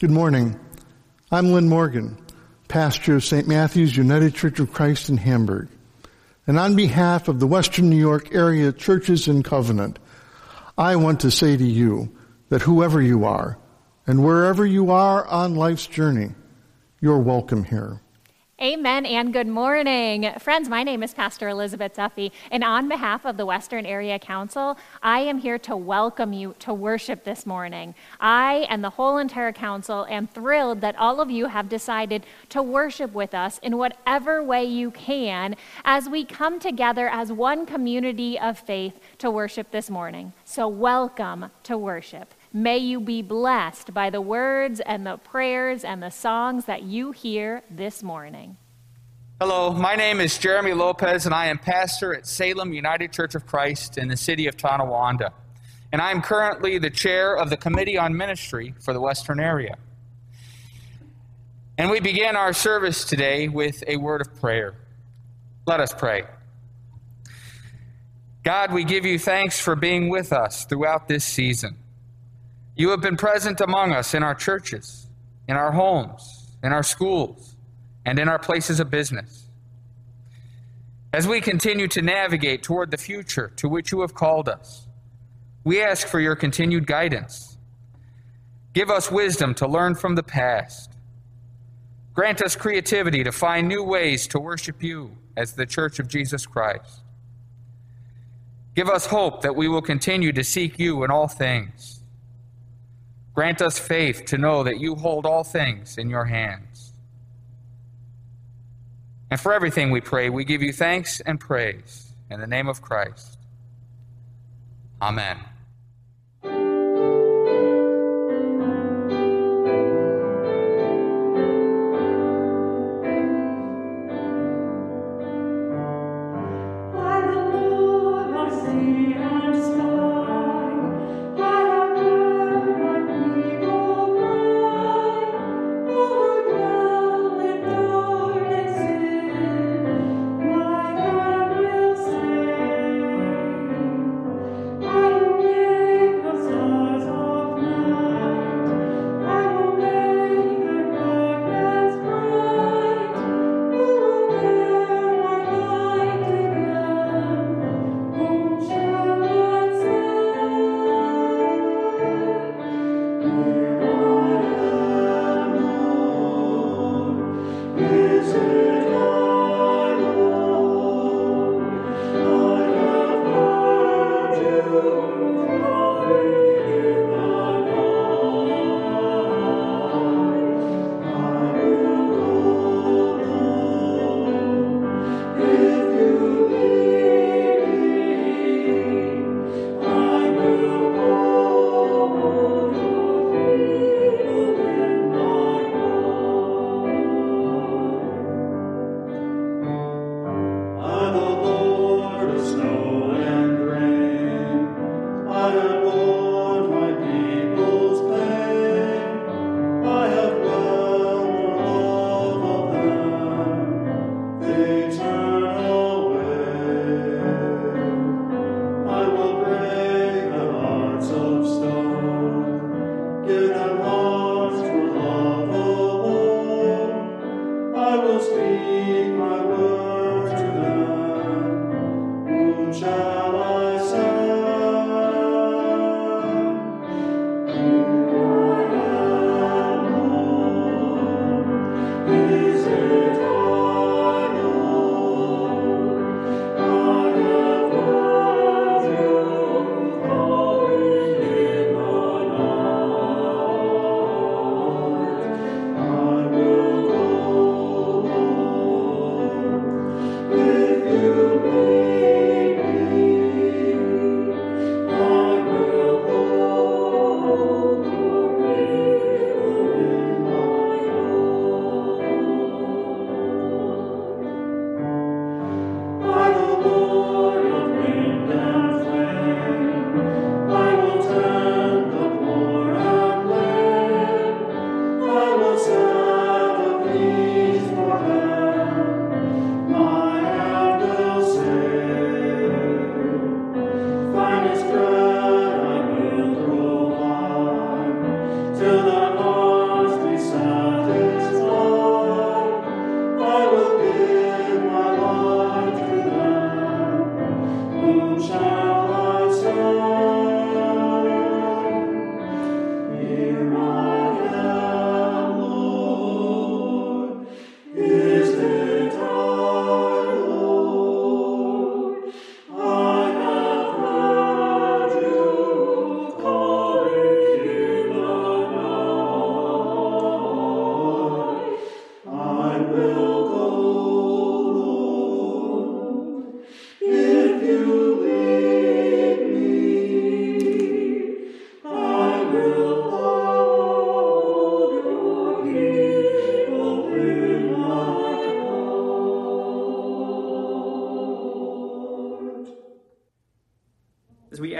Good morning. I'm Lynn Morgan, pastor of St. Matthew's United Church of Christ in Hamburg. And on behalf of the Western New York area churches in covenant, I want to say to you that whoever you are and wherever you are on life's journey, you're welcome here. Amen and good morning. Friends, my name is Pastor Elizabeth Duffy, and on behalf of the Western Area Council, I am here to welcome you to worship this morning. I and the whole entire council am thrilled that all of you have decided to worship with us in whatever way you can as we come together as one community of faith to worship this morning. So, welcome to worship. May you be blessed by the words and the prayers and the songs that you hear this morning. Hello, my name is Jeremy Lopez, and I am pastor at Salem United Church of Christ in the city of Tonawanda. And I am currently the chair of the Committee on Ministry for the Western area. And we begin our service today with a word of prayer. Let us pray. God, we give you thanks for being with us throughout this season. You have been present among us in our churches, in our homes, in our schools, and in our places of business. As we continue to navigate toward the future to which you have called us, we ask for your continued guidance. Give us wisdom to learn from the past. Grant us creativity to find new ways to worship you as the Church of Jesus Christ. Give us hope that we will continue to seek you in all things Grant us faith to know that you hold all things in your hands. And for everything we pray, we give you thanks and praise. In the name of Christ. Amen.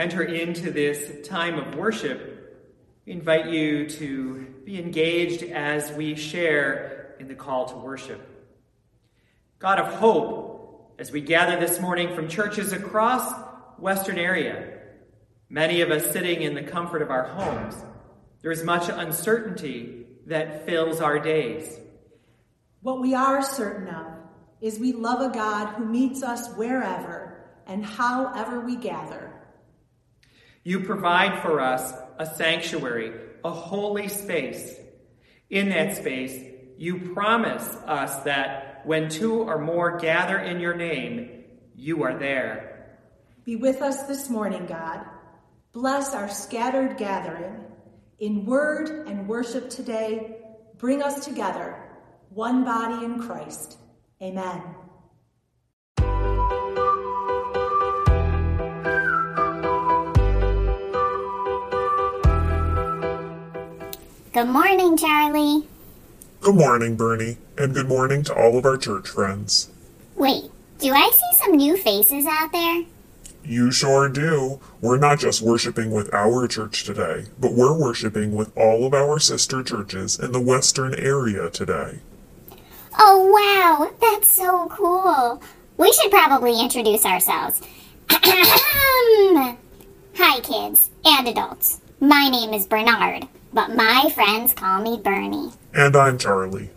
Enter into this time of worship, we invite you to be engaged as we share in the call to worship. God of hope, as we gather this morning from churches across Western area, many of us sitting in the comfort of our homes, there is much uncertainty that fills our days. What we are certain of is we love a God who meets us wherever and however we gather. You provide for us a sanctuary, a holy space. In that space, you promise us that when two or more gather in your name, you are there. Be with us this morning, God. Bless our scattered gathering. In word and worship today, bring us together, one body in Christ. Amen. Good morning, Charlie. Good morning, Bernie, and good morning to all of our church friends. Wait, do I see some new faces out there? You sure do. We're not just worshiping with our church today, but we're worshiping with all of our sister churches in the western area today. Oh, wow, that's so cool. We should probably introduce ourselves. Hi, kids and adults. My name is Bernard, but my friends call me Bernie. And I'm Charlie.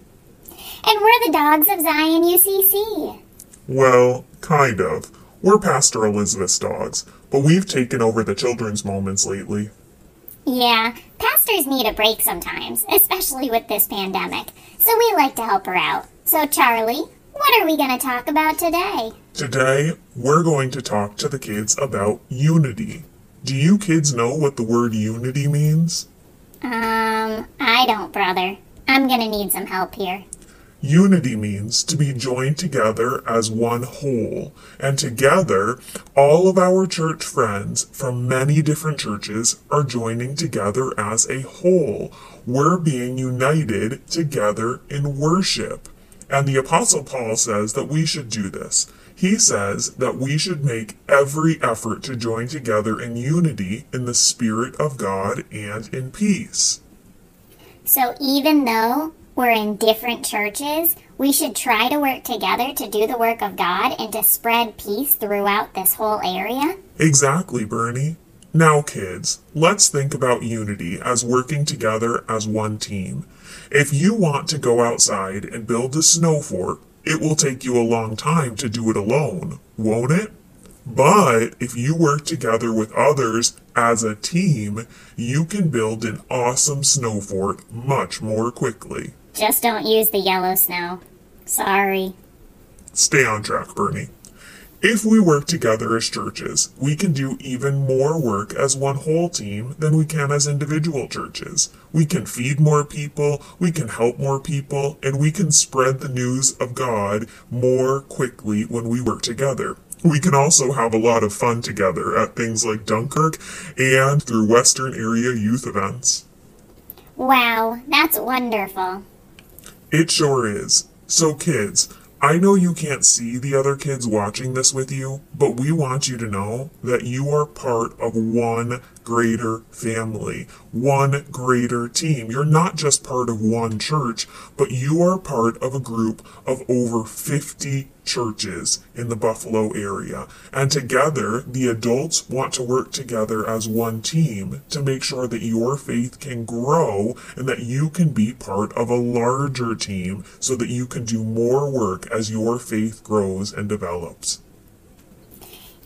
And we're the dogs of Zion UCC. Well, kind of. We're Pastor Elizabeth's dogs, but we've taken over the children's moments lately. Yeah, pastors need a break sometimes, especially with this pandemic, so we like to help her out. So, Charlie, what are we going to talk about today? Today, we're going to talk to the kids about unity. Do you kids know what the word unity means? Um, I don't, brother. I'm gonna need some help here. Unity means to be joined together as one whole, and together, all of our church friends from many different churches are joining together as a whole. We're being united together in worship. And the Apostle Paul says that we should do this. He says that we should make every effort to join together in unity in the Spirit of God and in peace. So even though we're in different churches, we should try to work together to do the work of God and to spread peace throughout this whole area? Exactly, Bernie. Now, kids, let's think about unity as working together as one team. If you want to go outside and build a snow fort, it will take you a long time to do it alone, won't it? But if you work together with others as a team, you can build an awesome snow fort much more quickly. Just don't use the yellow snow. Sorry. Stay on track, Bernie. If we work together as churches, we can do even more work as one whole team than we can as individual churches. We can feed more people, we can help more people, and we can spread the news of God more quickly when we work together. We can also have a lot of fun together at things like Dunkirk and through Western area youth events. Wow, that's wonderful. It sure is. So, kids, I know you can't see the other kids watching this with you, but we want you to know that you are part of one greater family, one greater team. You're not just part of one church, but you are part of a group of over 50 churches in the Buffalo area. And together, the adults want to work together as one team to make sure that your faith can grow and that you can be part of a larger team so that you can do more work as your faith grows and develops.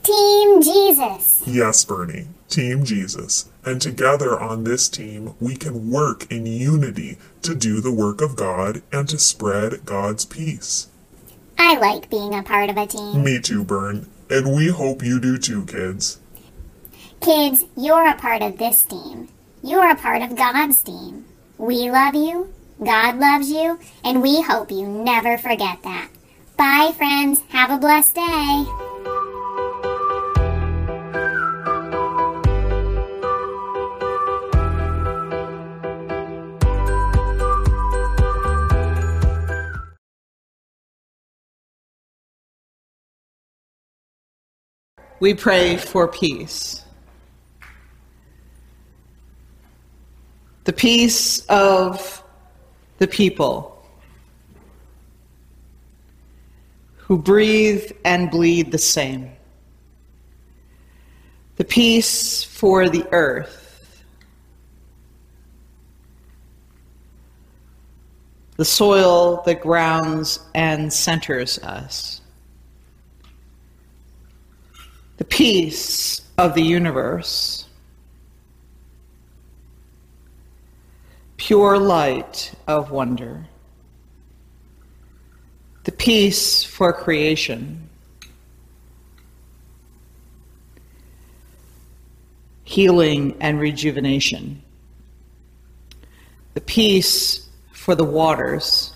Team Jesus. Yes, Bernie. Team Jesus. And together on this team, we can work in unity to do the work of God and to spread God's peace. I like being a part of a team. Me too, Bern. And we hope you do too, kids. Kids, you're a part of this team. You're a part of God's team. We love you, God loves you, and we hope you never forget that. Bye, friends. Have a blessed day. we pray for peace. The peace of the people who breathe and bleed the same. The peace for the earth. The soil that grounds and centers us the peace of the universe. pure light of wonder, the peace for creation, healing and rejuvenation, the peace for the waters,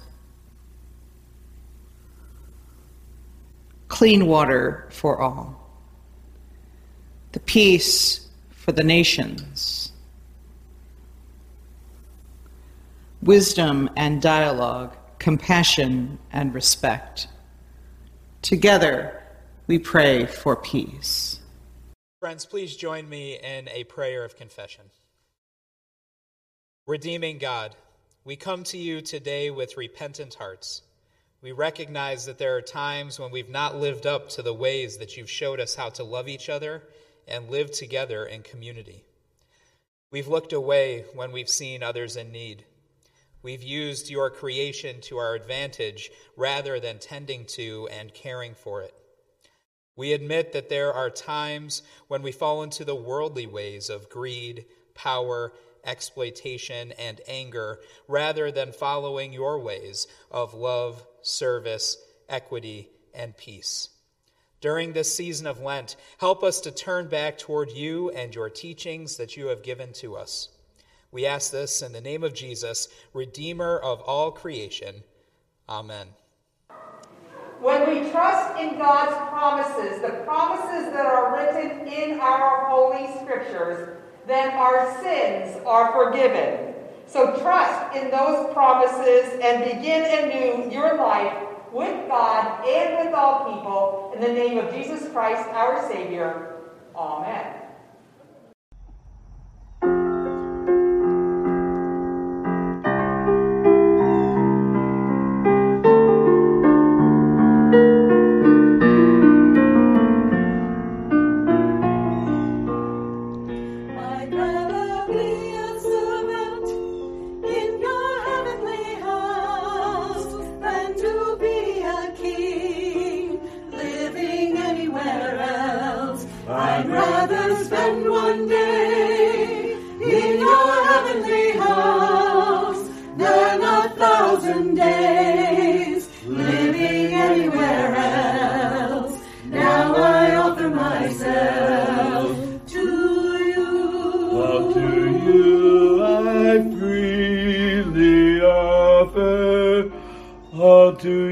clean water for all, the peace for the nations wisdom and dialogue, compassion and respect. Together, we pray for peace. Friends, please join me in a prayer of confession. Redeeming God, we come to you today with repentant hearts. We recognize that there are times when we've not lived up to the ways that you've showed us how to love each other and live together in community. We've looked away when we've seen others in need. We've used your creation to our advantage rather than tending to and caring for it. We admit that there are times when we fall into the worldly ways of greed, power, exploitation, and anger rather than following your ways of love, service, equity, and peace. During this season of Lent, help us to turn back toward you and your teachings that you have given to us. We ask this in the name of Jesus, Redeemer of all creation. Amen. When we trust in God's promises, the promises that are written in our holy scriptures, then our sins are forgiven. So trust in those promises and begin anew your life with God and with all people in the name of Jesus Christ, our Savior. Amen. You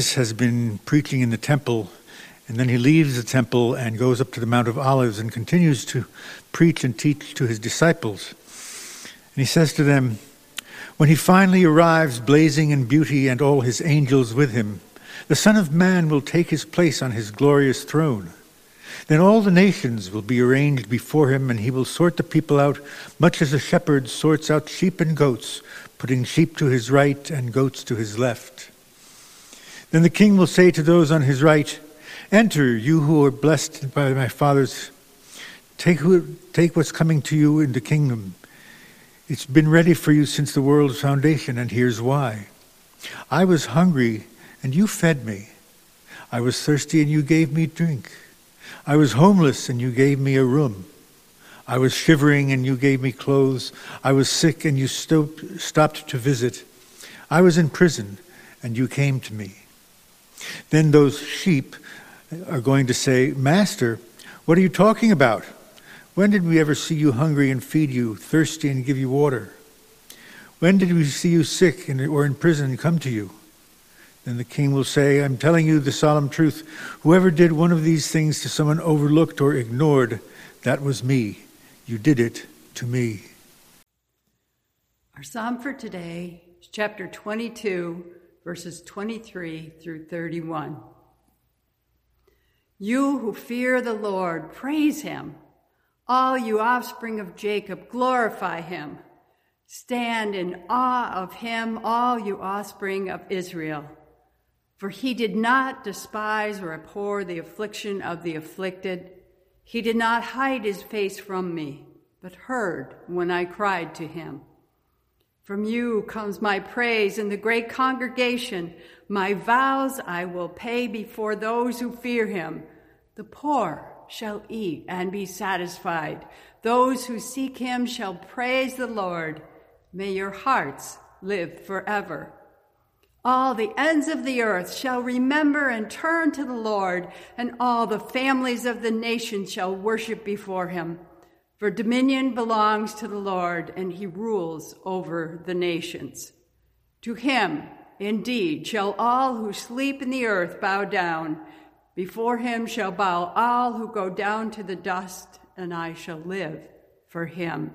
Jesus has been preaching in the temple, and then he leaves the temple and goes up to the Mount of Olives and continues to preach and teach to his disciples. And he says to them, When he finally arrives, blazing in beauty and all his angels with him, the Son of Man will take his place on his glorious throne. Then all the nations will be arranged before him, and he will sort the people out, much as a shepherd sorts out sheep and goats, putting sheep to his right and goats to his left. Then the king will say to those on his right, Enter, you who are blessed by my fathers. Take, who, take what's coming to you in the kingdom. It's been ready for you since the world's foundation, and here's why. I was hungry, and you fed me. I was thirsty, and you gave me drink. I was homeless, and you gave me a room. I was shivering, and you gave me clothes. I was sick, and you stopped to visit. I was in prison, and you came to me. Then those sheep are going to say, Master, what are you talking about? When did we ever see you hungry and feed you, thirsty and give you water? When did we see you sick or in prison and come to you? Then the king will say, I'm telling you the solemn truth. Whoever did one of these things to someone overlooked or ignored, that was me. You did it to me. Our psalm for today is chapter 22 verses 23 through 31. You who fear the Lord, praise him. All you offspring of Jacob, glorify him. Stand in awe of him, all you offspring of Israel. For he did not despise or abhor the affliction of the afflicted. He did not hide his face from me, but heard when I cried to him. From you comes my praise in the great congregation. My vows I will pay before those who fear him. The poor shall eat and be satisfied. Those who seek him shall praise the Lord. May your hearts live forever. All the ends of the earth shall remember and turn to the Lord, and all the families of the nations shall worship before him. For dominion belongs to the Lord, and he rules over the nations. To him, indeed, shall all who sleep in the earth bow down. Before him shall bow all who go down to the dust, and I shall live for him.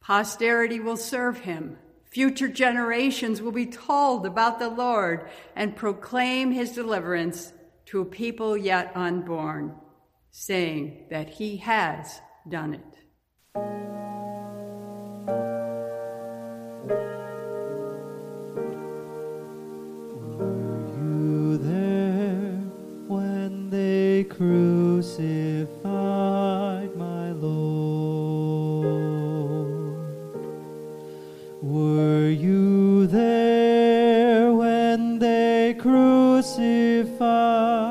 Posterity will serve him. Future generations will be told about the Lord and proclaim his deliverance to a people yet unborn, saying that he has done it. Were you there when they crucified my Lord. Were you there when they crucified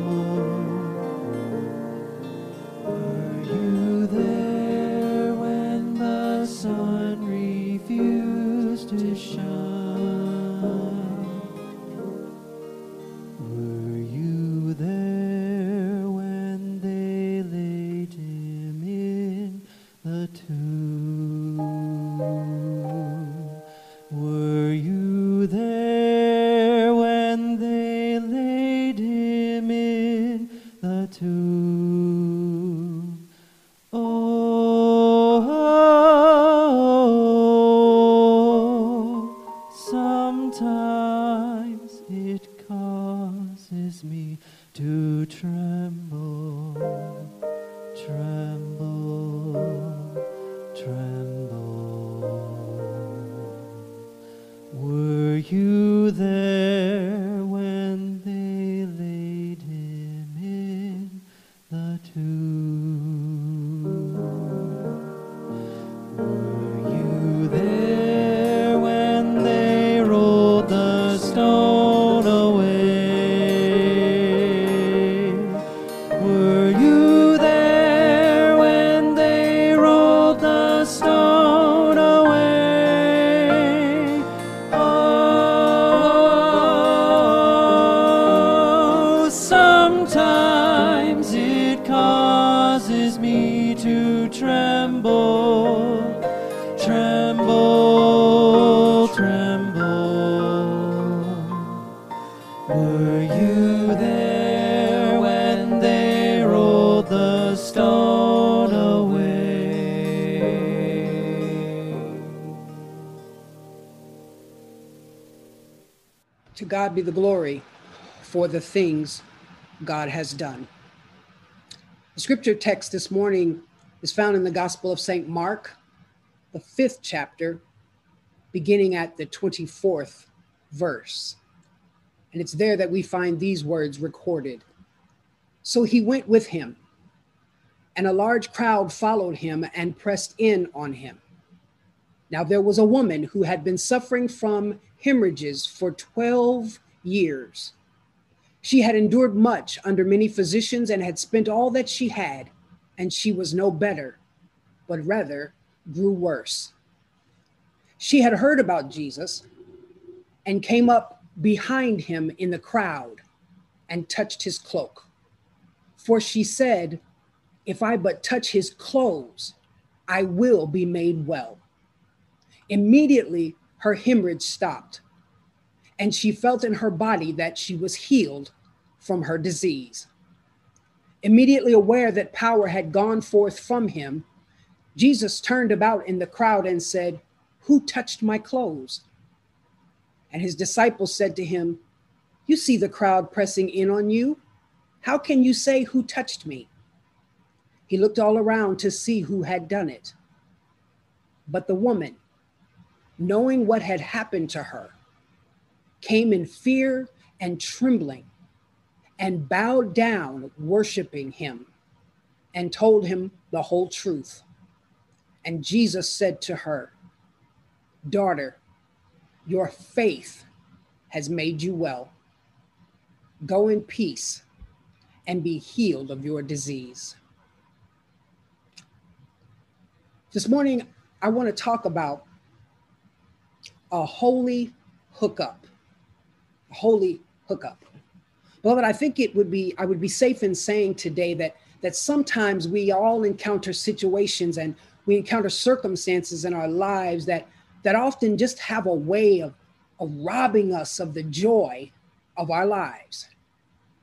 amor. To God be the glory for the things God has done. The scripture text this morning is found in the Gospel of St. Mark, the fifth chapter, beginning at the 24th verse. And it's there that we find these words recorded. So he went with him, and a large crowd followed him and pressed in on him. Now, there was a woman who had been suffering from hemorrhages for 12 years. She had endured much under many physicians and had spent all that she had, and she was no better, but rather grew worse. She had heard about Jesus and came up behind him in the crowd and touched his cloak. For she said, If I but touch his clothes, I will be made well. Immediately, her hemorrhage stopped, and she felt in her body that she was healed from her disease. Immediately aware that power had gone forth from him, Jesus turned about in the crowd and said, Who touched my clothes? And his disciples said to him, You see the crowd pressing in on you. How can you say, Who touched me? He looked all around to see who had done it. But the woman, knowing what had happened to her, came in fear and trembling and bowed down, worshiping him, and told him the whole truth. And Jesus said to her, Daughter, your faith has made you well. Go in peace and be healed of your disease. This morning, I want to talk about a holy hookup. A holy hookup. Beloved, I think it would be, I would be safe in saying today that that sometimes we all encounter situations and we encounter circumstances in our lives that that often just have a way of, of robbing us of the joy of our lives.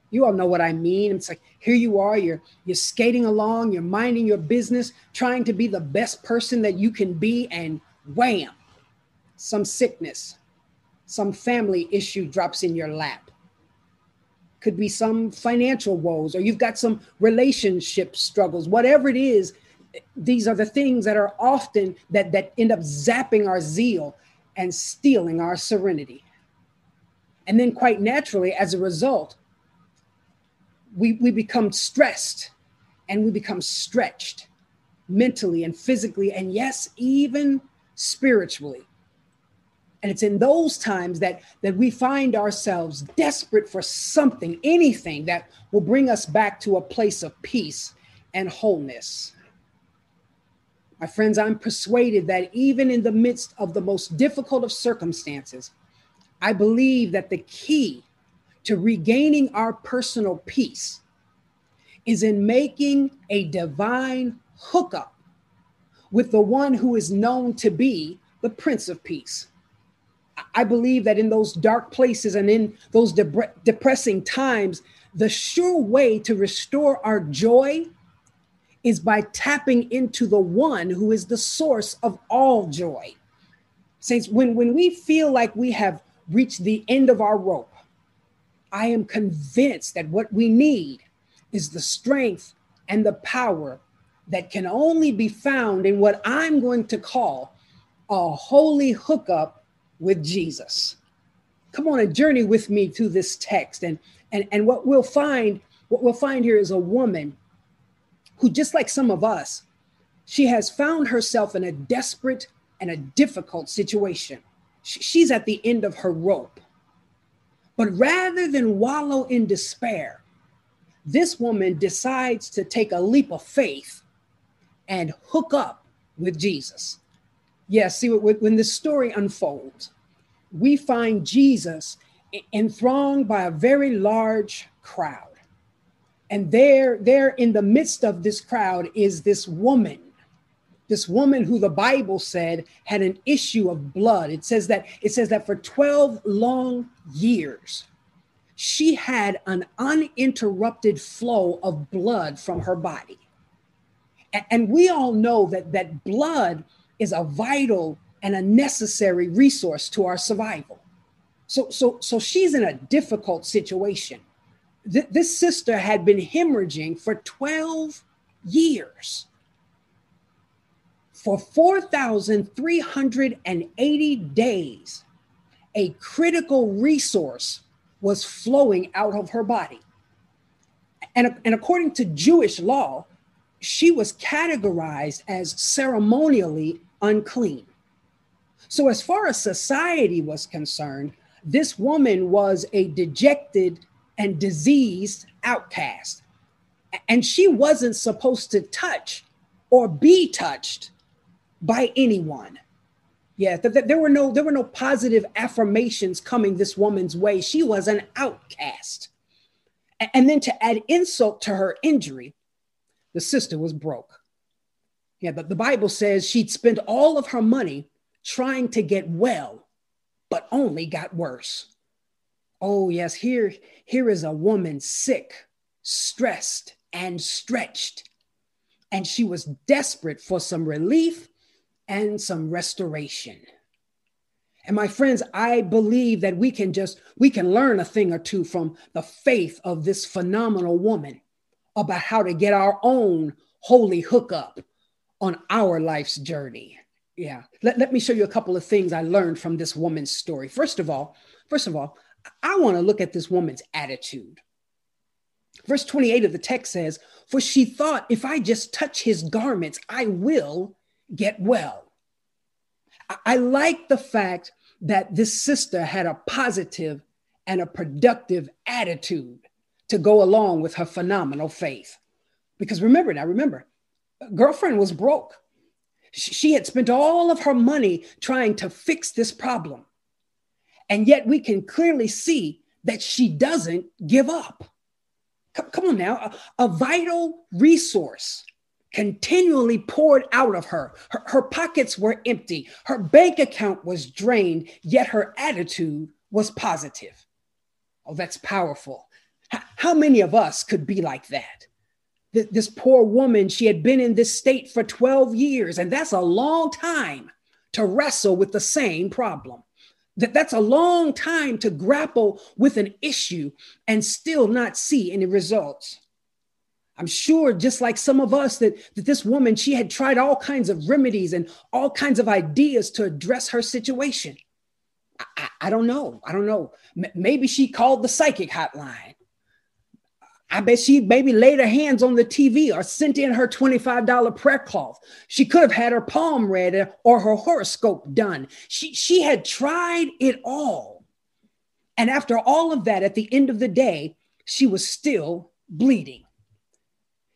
You all know what I mean. It's like here you are, you're you're skating along, you're minding your business, trying to be the best person that you can be, and wham, some sickness, some family issue drops in your lap. Could be some financial woes, or you've got some relationship struggles, whatever it is. These are the things that are often that that end up zapping our zeal and stealing our serenity. And then, quite naturally, as a result, we, we become stressed and we become stretched mentally and physically, and yes, even spiritually. And it's in those times that, that we find ourselves desperate for something, anything that will bring us back to a place of peace and wholeness. My friends, I'm persuaded that even in the midst of the most difficult of circumstances, I believe that the key to regaining our personal peace is in making a divine hookup with the one who is known to be the Prince of Peace. I believe that in those dark places and in those de- depressing times, the sure way to restore our joy is by tapping into the one who is the source of all joy. Saints, when, when we feel like we have reached the end of our rope, I am convinced that what we need is the strength and the power that can only be found in what I'm going to call a holy hookup with Jesus. Come on a journey with me through this text and and and what we'll find what we'll find here is a woman who just like some of us she has found herself in a desperate and a difficult situation. She's at the end of her rope. But rather than wallow in despair, this woman decides to take a leap of faith and hook up with Jesus. Yes, see, when this story unfolds, we find Jesus enthroned by a very large crowd. And there, there in the midst of this crowd is this woman this woman who the bible said had an issue of blood it says that it says that for 12 long years she had an uninterrupted flow of blood from her body and we all know that that blood is a vital and a necessary resource to our survival. So so so she's in a difficult situation. Th- this sister had been hemorrhaging for 12 years. For 4,380 days, a critical resource was flowing out of her body. And, and according to Jewish law, she was categorized as ceremonially unclean. So, as far as society was concerned, this woman was a dejected and diseased outcast. And she wasn't supposed to touch or be touched by anyone. Yeah, th- th- there were no there were no positive affirmations coming this woman's way. She was an outcast. A- and then to add insult to her injury, the sister was broke. Yeah, but the Bible says she'd spent all of her money trying to get well, but only got worse. Oh, yes, here, here is a woman sick, stressed, and stretched. And she was desperate for some relief and some restoration. And my friends, I believe that we can just we can learn a thing or two from the faith of this phenomenal woman about how to get our own holy hookup on our life's journey. Yeah. Let, let me show you a couple of things I learned from this woman's story. First of all, first of all, I want to look at this woman's attitude. Verse 28 of the text says, For she thought, if I just touch his garments, I will get well. I, I like the fact that this sister had a positive and a productive attitude to go along with her phenomenal faith. Because remember now, remember, girlfriend was broke. She had spent all of her money trying to fix this problem. And yet we can clearly see that she doesn't give up. Come on now, a, a vital resource continually poured out of her. her. Her pockets were empty, her bank account was drained, yet her attitude was positive. Oh, that's powerful. How many of us could be like that? This poor woman, she had been in this state for 12 years, and that's a long time to wrestle with the same problem. That, that's a long time to grapple with an issue and still not see any results. I'm sure, just like some of us, that, that this woman, she had tried all kinds of remedies and all kinds of ideas to address her situation. I, I, I don't know. I don't know. M- maybe she called the psychic hotline. I bet she maybe laid her hands on the TV or sent in her $25 prayer cloth. She could have had her palm read or her horoscope done. She, she had tried it all. And after all of that, at the end of the day, she was still bleeding.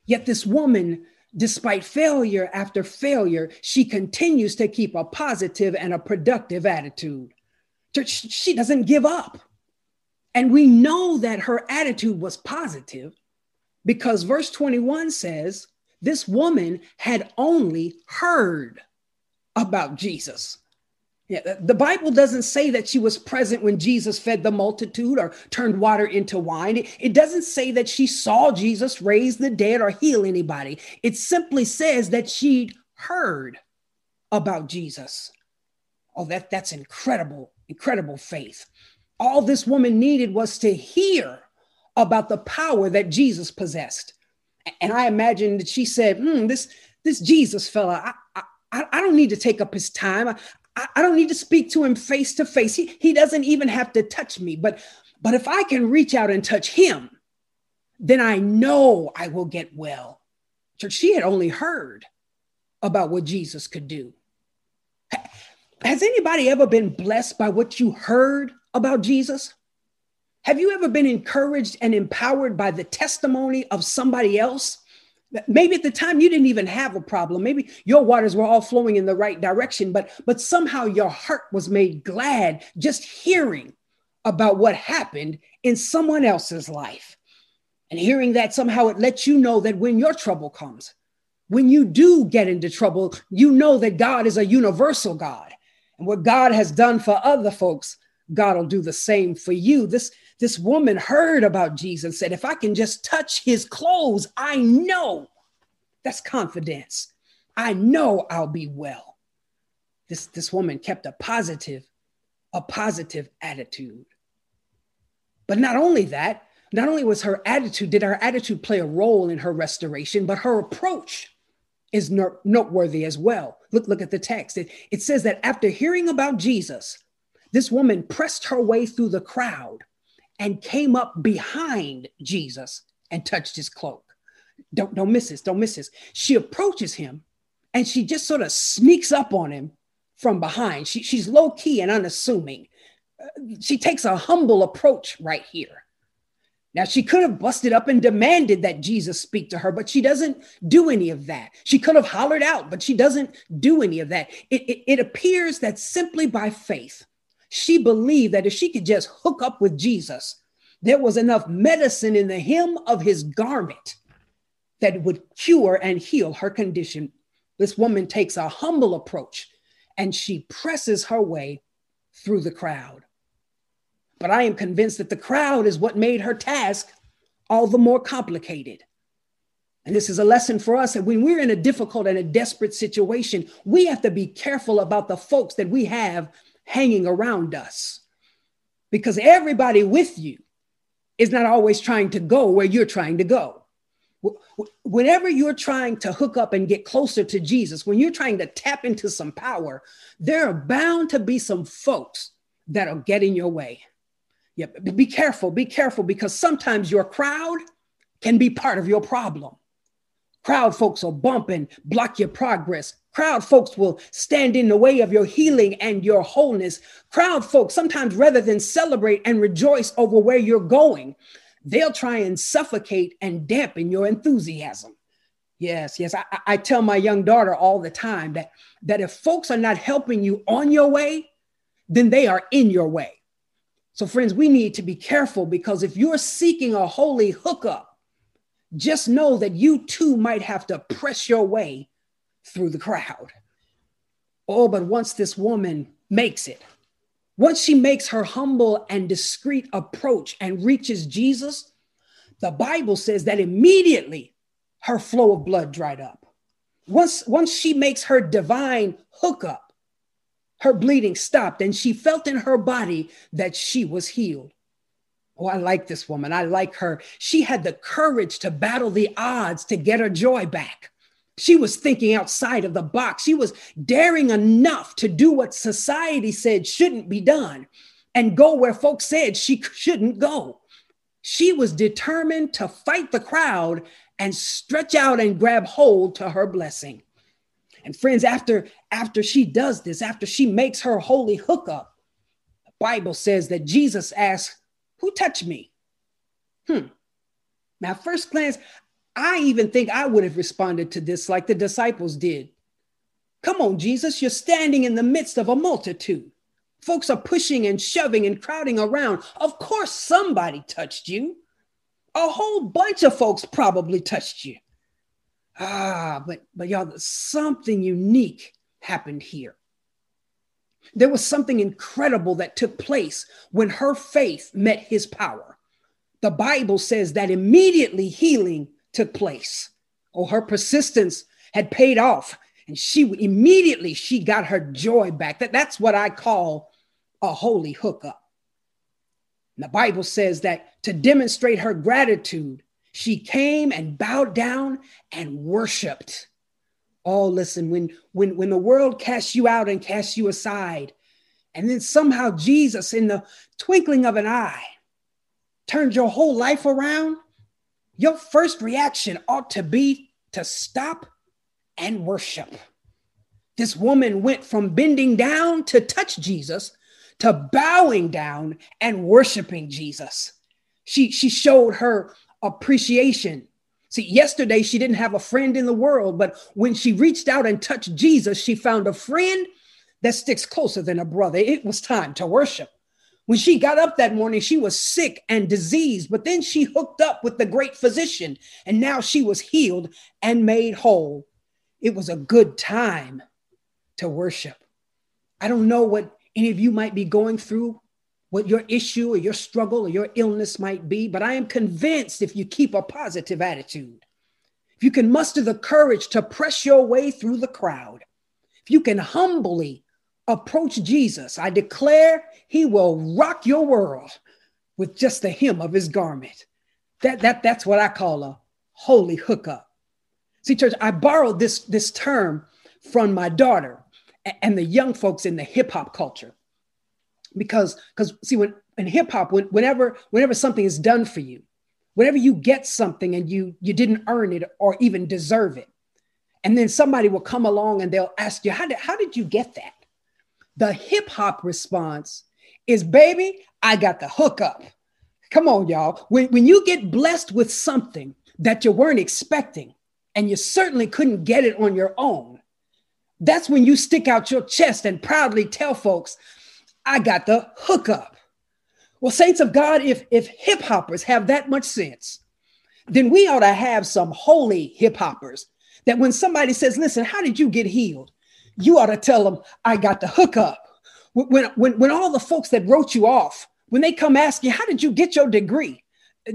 Yet this woman, despite failure after failure, she continues to keep a positive and a productive attitude. She doesn't give up. And we know that her attitude was positive because verse 21 says this woman had only heard about Jesus. Yeah, the Bible doesn't say that she was present when Jesus fed the multitude or turned water into wine. It, doesn't say that she saw Jesus raise the dead or heal anybody. It simply says that she'd heard about Jesus. Oh, that, that's incredible, incredible faith. All this woman needed was to hear about the power that Jesus possessed. And I imagine that she said, hmm, this, this Jesus fella, I, I, I don't need to take up his time. I, I don't need to speak to him face to face. He, he doesn't even have to touch me. But, but if I can reach out and touch him, then I know I will get well. Church, she had only heard about what Jesus could do. Has anybody ever been blessed by what you heard about Jesus? Have you ever been encouraged and empowered by the testimony of somebody else? Maybe at the time you didn't even have a problem. Maybe your waters were all flowing in the right direction, but but somehow your heart was made glad just hearing about what happened in someone else's life. And hearing that somehow it lets you know that when your trouble comes, when you do get into trouble, you know that God is a universal God. And what God has done for other folks, God will do the same for you. This this woman heard about Jesus, said, If I can just touch his clothes, I know that's confidence. I know I'll be well. This, this woman kept a positive, a positive attitude. But not only that, not only was her attitude, did her attitude play a role in her restoration, but her approach is noteworthy as well. Look, look at the text. It, it says that after hearing about Jesus, this woman pressed her way through the crowd and came up behind Jesus and touched his cloak. Don't, don't miss this. Don't miss this. She approaches him and she just sort of sneaks up on him from behind. She, she's low key and unassuming. Uh, she takes a humble approach right here. Now, she could have busted up and demanded that Jesus speak to her, but she doesn't do any of that. She could have hollered out, but she doesn't do any of that. It, it, it, appears that simply by faith, she believed that if she could just hook up with Jesus, there was enough medicine in the hem of his garment that would cure and heal her condition. This woman takes a humble approach and she presses her way through the crowd. But I am convinced that the crowd is what made her task all the more complicated. And this is a lesson for us that when we're in a difficult and a desperate situation, we have to be careful about the folks that we have hanging around us. Because everybody with you is not always trying to go where you're trying to go. Whenever you're trying to hook up and get closer to Jesus, when you're trying to tap into some power, there are bound to be some folks that'll get in your way. Yeah, be careful, be careful, because sometimes your crowd can be part of your problem. Crowd folks will bump and block your progress. Crowd folks will stand in the way of your healing and your wholeness. Crowd folks, sometimes rather than celebrate and rejoice over where you're going, they'll try and suffocate and dampen your enthusiasm. Yes, yes. I, I tell my young daughter all the time that, that if folks are not helping you on your way, then they are in your way. So, friends, we need to be careful because if you're seeking a holy hookup, just know that you too might have to press your way through the crowd. Oh, but once this woman makes it, once she makes her humble and discreet approach and reaches Jesus, the Bible says that immediately her flow of blood dried up. Once, once she makes her divine hookup, her bleeding stopped and she felt in her body that she was healed. Oh, I like this woman. I like her. She had the courage to battle the odds to get her joy back. She was thinking outside of the box. She was daring enough to do what society said shouldn't be done and go where folks said she shouldn't go. She was determined to fight the crowd and stretch out and grab hold to her blessing. And friends, after after she does this, after she makes her holy hookup, the Bible says that Jesus asks, "Who touched me?" Hmm. Now, first glance, I even think I would have responded to this like the disciples did. Come on, Jesus, you're standing in the midst of a multitude. Folks are pushing and shoving and crowding around. Of course, somebody touched you. A whole bunch of folks probably touched you. Ah, but but y'all, something unique happened here. There was something incredible that took place when her faith met his power. The Bible says that immediately healing took place. Oh, her persistence had paid off, and she immediately she got her joy back. That, that's what I call a holy hookup. And the Bible says that to demonstrate her gratitude, she came and bowed down and worshiped. Oh, listen, when when when the world casts you out and casts you aside, and then somehow Jesus, in the twinkling of an eye, turns your whole life around, your first reaction ought to be to stop and worship. This woman went from bending down to touch Jesus to bowing down and worshiping Jesus. She, she showed her appreciation. See, yesterday she didn't have a friend in the world, but when she reached out and touched Jesus, she found a friend that sticks closer than a brother. It was time to worship. When she got up that morning, she was sick and diseased, but then she hooked up with the great physician, and now she was healed and made whole. It was a good time to worship. I don't know what any of you might be going through what your issue or your struggle or your illness might be, but I am convinced if you keep a positive attitude, if you can muster the courage to press your way through the crowd, if you can humbly approach Jesus, I declare he will rock your world with just the hem of his garment. That, that, that's what I call a holy hookup. See, church, I borrowed this, this term from my daughter and the young folks in the hip hop culture because because see when in hip hop when, whenever whenever something is done for you whenever you get something and you you didn't earn it or even deserve it and then somebody will come along and they'll ask you how did, how did you get that the hip hop response is baby i got the hookup Come on, y'all. When, when you get blessed with something that you weren't expecting, and you certainly couldn't get it on your own, that's when you stick out your chest and proudly tell folks, I got the hookup. Well, saints of God, if, if hip hoppers have that much sense, then we ought to have some holy hip hoppers that when somebody says, Listen, how did you get healed? You ought to tell them, I got the hookup. When, when, when all the folks that wrote you off, when they come ask you, How did you get your degree?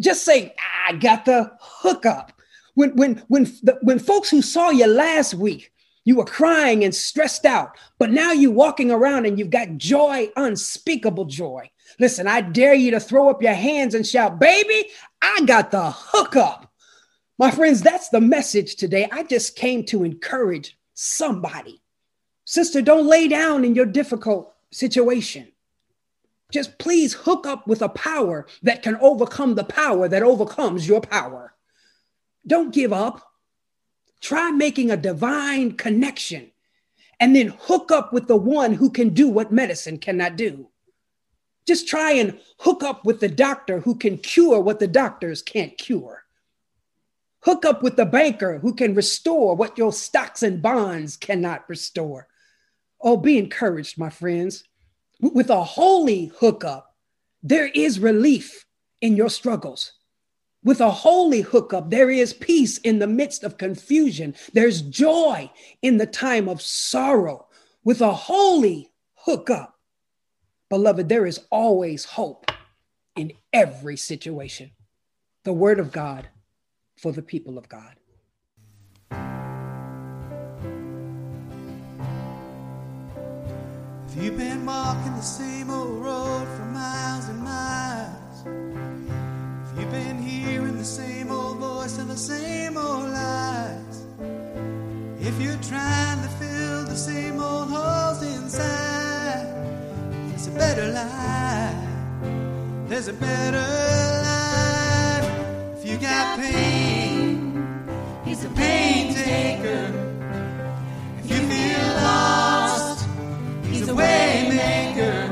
Just say, I got the hookup. When, when, when, the, when folks who saw you last week, you were crying and stressed out, but now you're walking around and you've got joy, unspeakable joy. Listen, I dare you to throw up your hands and shout, Baby, I got the hookup. My friends, that's the message today. I just came to encourage somebody. Sister, don't lay down in your difficult situation. Just please hook up with a power that can overcome the power that overcomes your power. Don't give up. Try making a divine connection and then hook up with the one who can do what medicine cannot do. Just try and hook up with the doctor who can cure what the doctors can't cure. Hook up with the banker who can restore what your stocks and bonds cannot restore. Oh, be encouraged, my friends. With a holy hookup, there is relief in your struggles. With a holy hookup, there is peace in the midst of confusion. There's joy in the time of sorrow. With a holy hookup, beloved, there is always hope in every situation. The word of God for the people of God. If you've been walking the same old road for miles and miles, same old voice and the same old lies, if you're trying to fill the same old holes inside, there's a better life. There's a better life. If you got pain, he's a pain taker. If you feel lost, he's a way maker.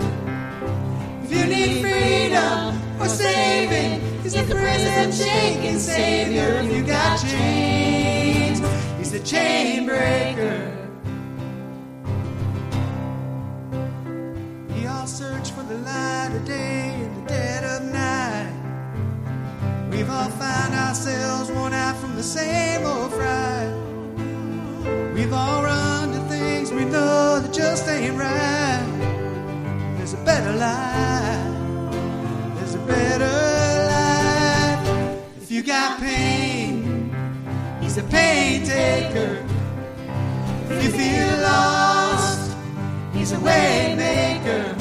If you need freedom or saving, he's a prison shaking savior. If you got chains, he's the chain breaker. We all search for the light of day in the dead of night. We've all found ourselves worn out from the same old fright. We've all run to things we know that just ain't right. There's a better life. There's a better you got pain, he's a pain taker. If you feel lost, he's a way maker.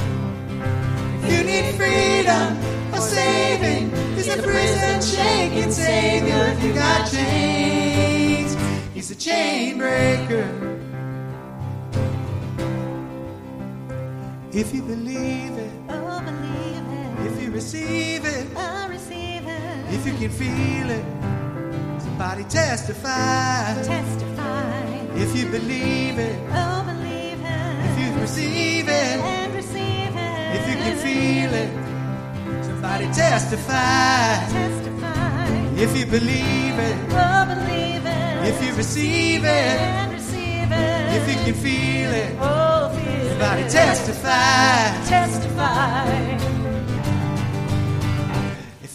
If you need freedom or saving, he's a prison shaking savior. If you got chains, he's a chain breaker. If you believe it, Oh, believe it. if you receive it, it. If you can feel it, somebody testify. Testify. If you believe it, Oh, believe it. if you receive it, And receive it. if you can feel it, somebody testify. Testify. If you believe it, Oh, believe it. if you receive it, And receive it. if you can feel it, Oh, feel somebody it. testify. Testify.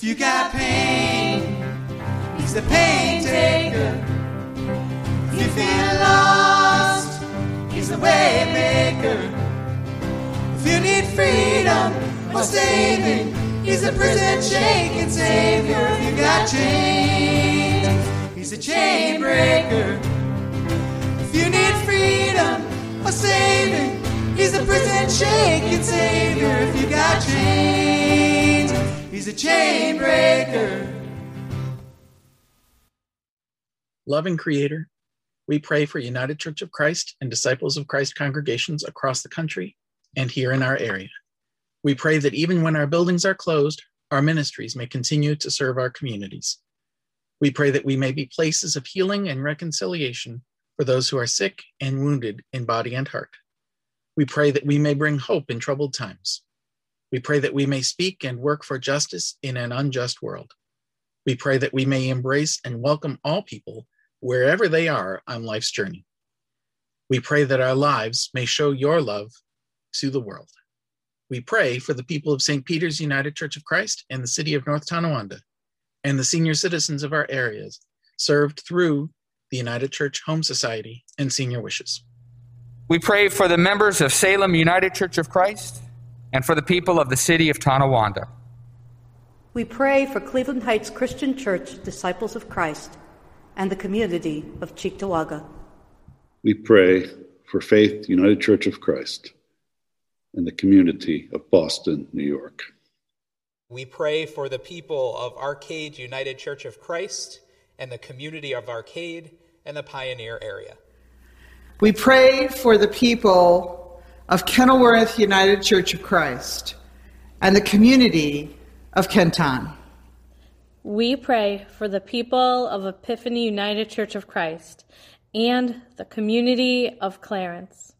You got pain, he's the pain taker. If you feel lost, he's the way maker. If you need freedom or saving, he's a prison shaking savior. If you got chains, he's a chain breaker. If you need freedom or saving, he's a prison shaking savior. If you got chains, he's a chain breaker. Loving Creator, we pray for United Church of Christ and Disciples of Christ congregations across the country and here in our area. We pray that even when our buildings are closed, our ministries may continue to serve our communities. We pray that we may be places of healing and reconciliation for those who are sick and wounded in body and heart. We pray that we may bring hope in troubled times. We pray that we may speak and work for justice in an unjust world. We pray that we may embrace and welcome all people wherever they are on life's journey. We pray that our lives may show your love to the world. We pray for the people of St. Peter's United Church of Christ and the city of North Tonawanda and the senior citizens of our areas served through the United Church Home Society and Senior Wishes. We pray for the members of Salem United Church of Christ and for the people of the city of Tonawanda. We pray for Cleveland Heights Christian Church Disciples of Christ and the community of Cheektowaga. We pray for Faith United Church of Christ and the community of Boston, New York. We pray for the people of Arcade United Church of Christ and the community of Arcade and the Pioneer area. We pray for the people of Kenilworth United Church of Christ and the community of Kenton. We pray for the people of Epiphany United Church of Christ and the community of Clarence.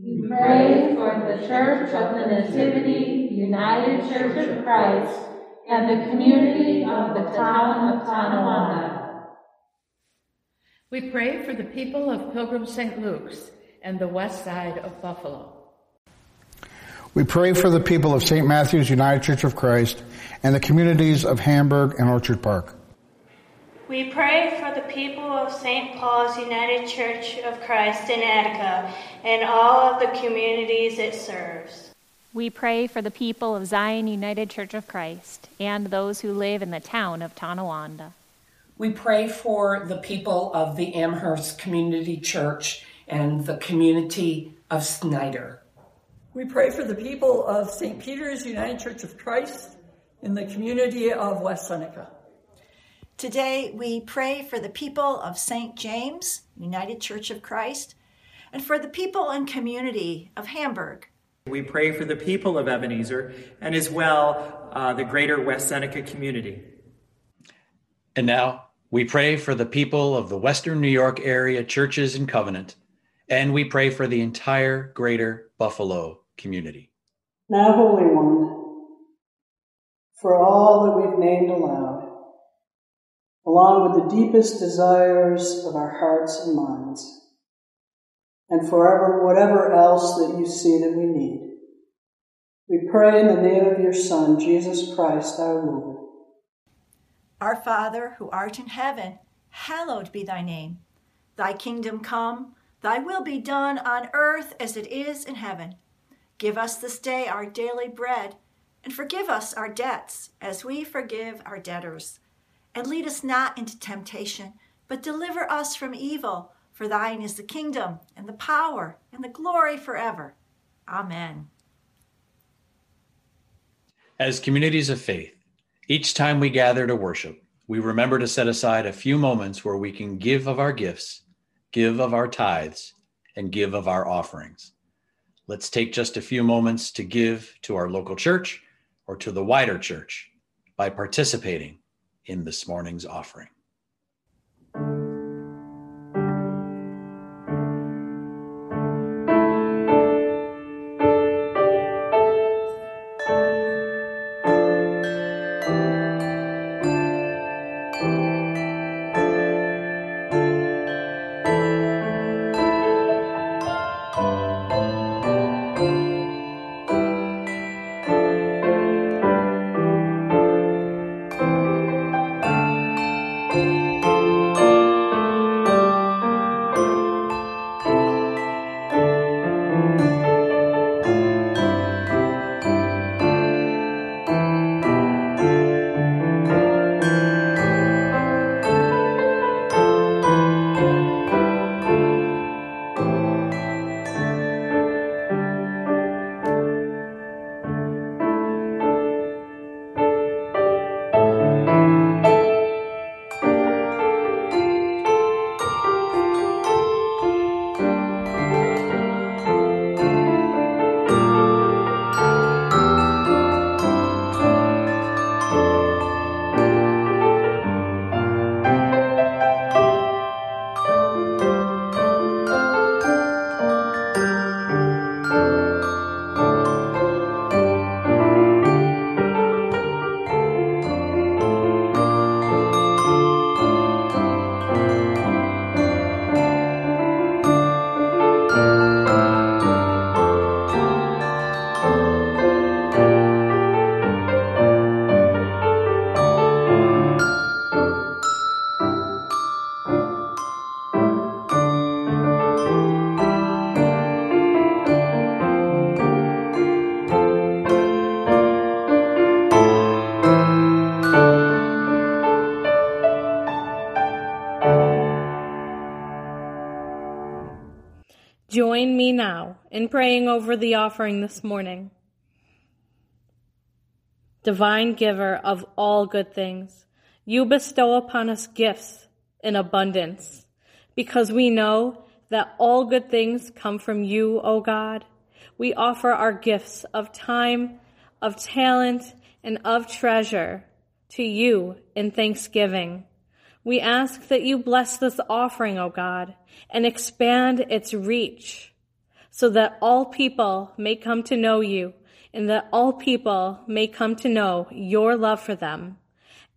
We pray for the Church of the Nativity United Church of Christ and the community of the town of Tonawanda. We pray for the people of Pilgrim St. Luke's and the west side of Buffalo. We pray for the people of St. Matthew's United Church of Christ and the communities of Hamburg and Orchard Park. We pray for the people of St. Paul's United Church of Christ in Attica and all of the communities it serves. We pray for the people of Zion United Church of Christ and those who live in the town of Tonawanda. We pray for the people of the Amherst Community Church and the community of Snyder. We pray for the people of St. Peter's United Church of Christ in the community of West Seneca. Today, we pray for the people of St. James United Church of Christ and for the people and community of Hamburg. We pray for the people of Ebenezer and as well uh, the greater West Seneca community. And now we pray for the people of the Western New York area churches and covenant, and we pray for the entire greater Buffalo community. Now, Holy One, for all that we've named aloud, along with the deepest desires of our hearts and minds, and forever whatever else that you see that we need. We pray in the name of your Son, Jesus Christ, our Lord. Our Father, who art in heaven, hallowed be thy name. Thy kingdom come, thy will be done on earth as it is in heaven. Give us this day our daily bread, and forgive us our debts as we forgive our debtors. And lead us not into temptation, but deliver us from evil. For thine is the kingdom, and the power, and the glory forever. Amen. As communities of faith, each time we gather to worship, we remember to set aside a few moments where we can give of our gifts, give of our tithes, and give of our offerings. Let's take just a few moments to give to our local church or to the wider church by participating in this morning's offering. In praying over the offering this morning. Divine giver of all good things, you bestow upon us gifts in abundance because we know that all good things come from you, O God. We offer our gifts of time, of talent, and of treasure to you in thanksgiving. We ask that you bless this offering, O God, and expand its reach so that all people may come to know you and that all people may come to know your love for them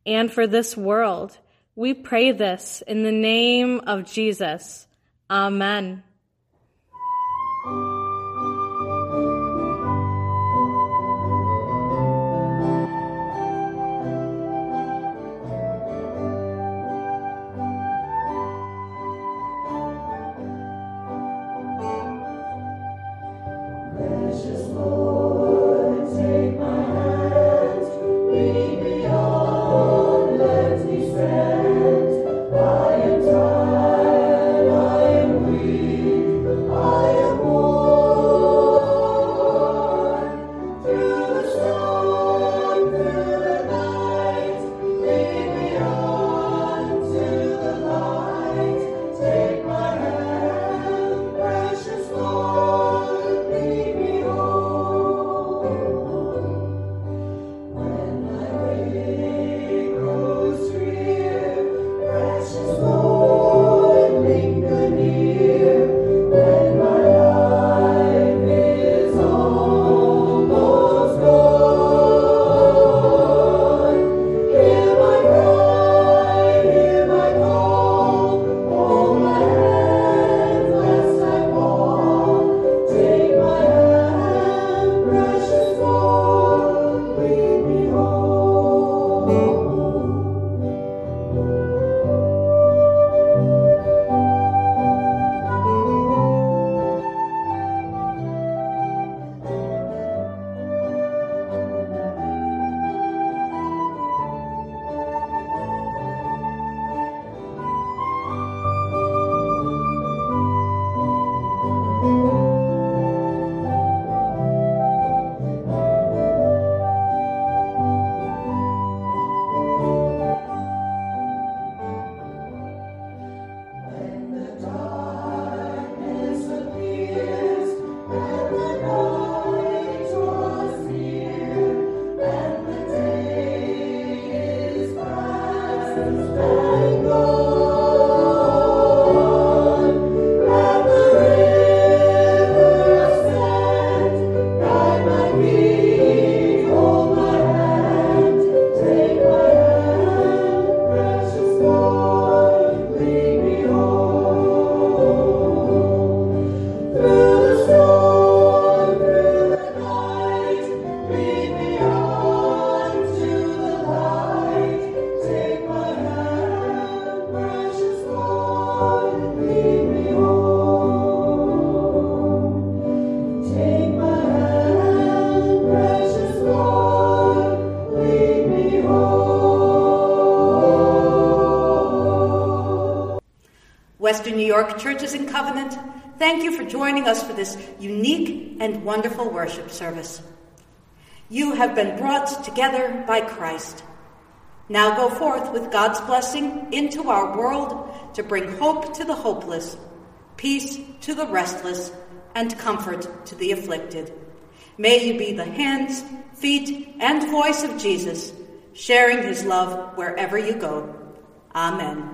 and for this world. We pray this in the name of Jesus. Amen. Wonderful worship service. You have been brought together by Christ. Now go forth with God's blessing into our world to bring hope to the hopeless, peace to the restless, and comfort to the afflicted. May you be the hands, feet, and voice of Jesus, sharing his love wherever you go. Amen.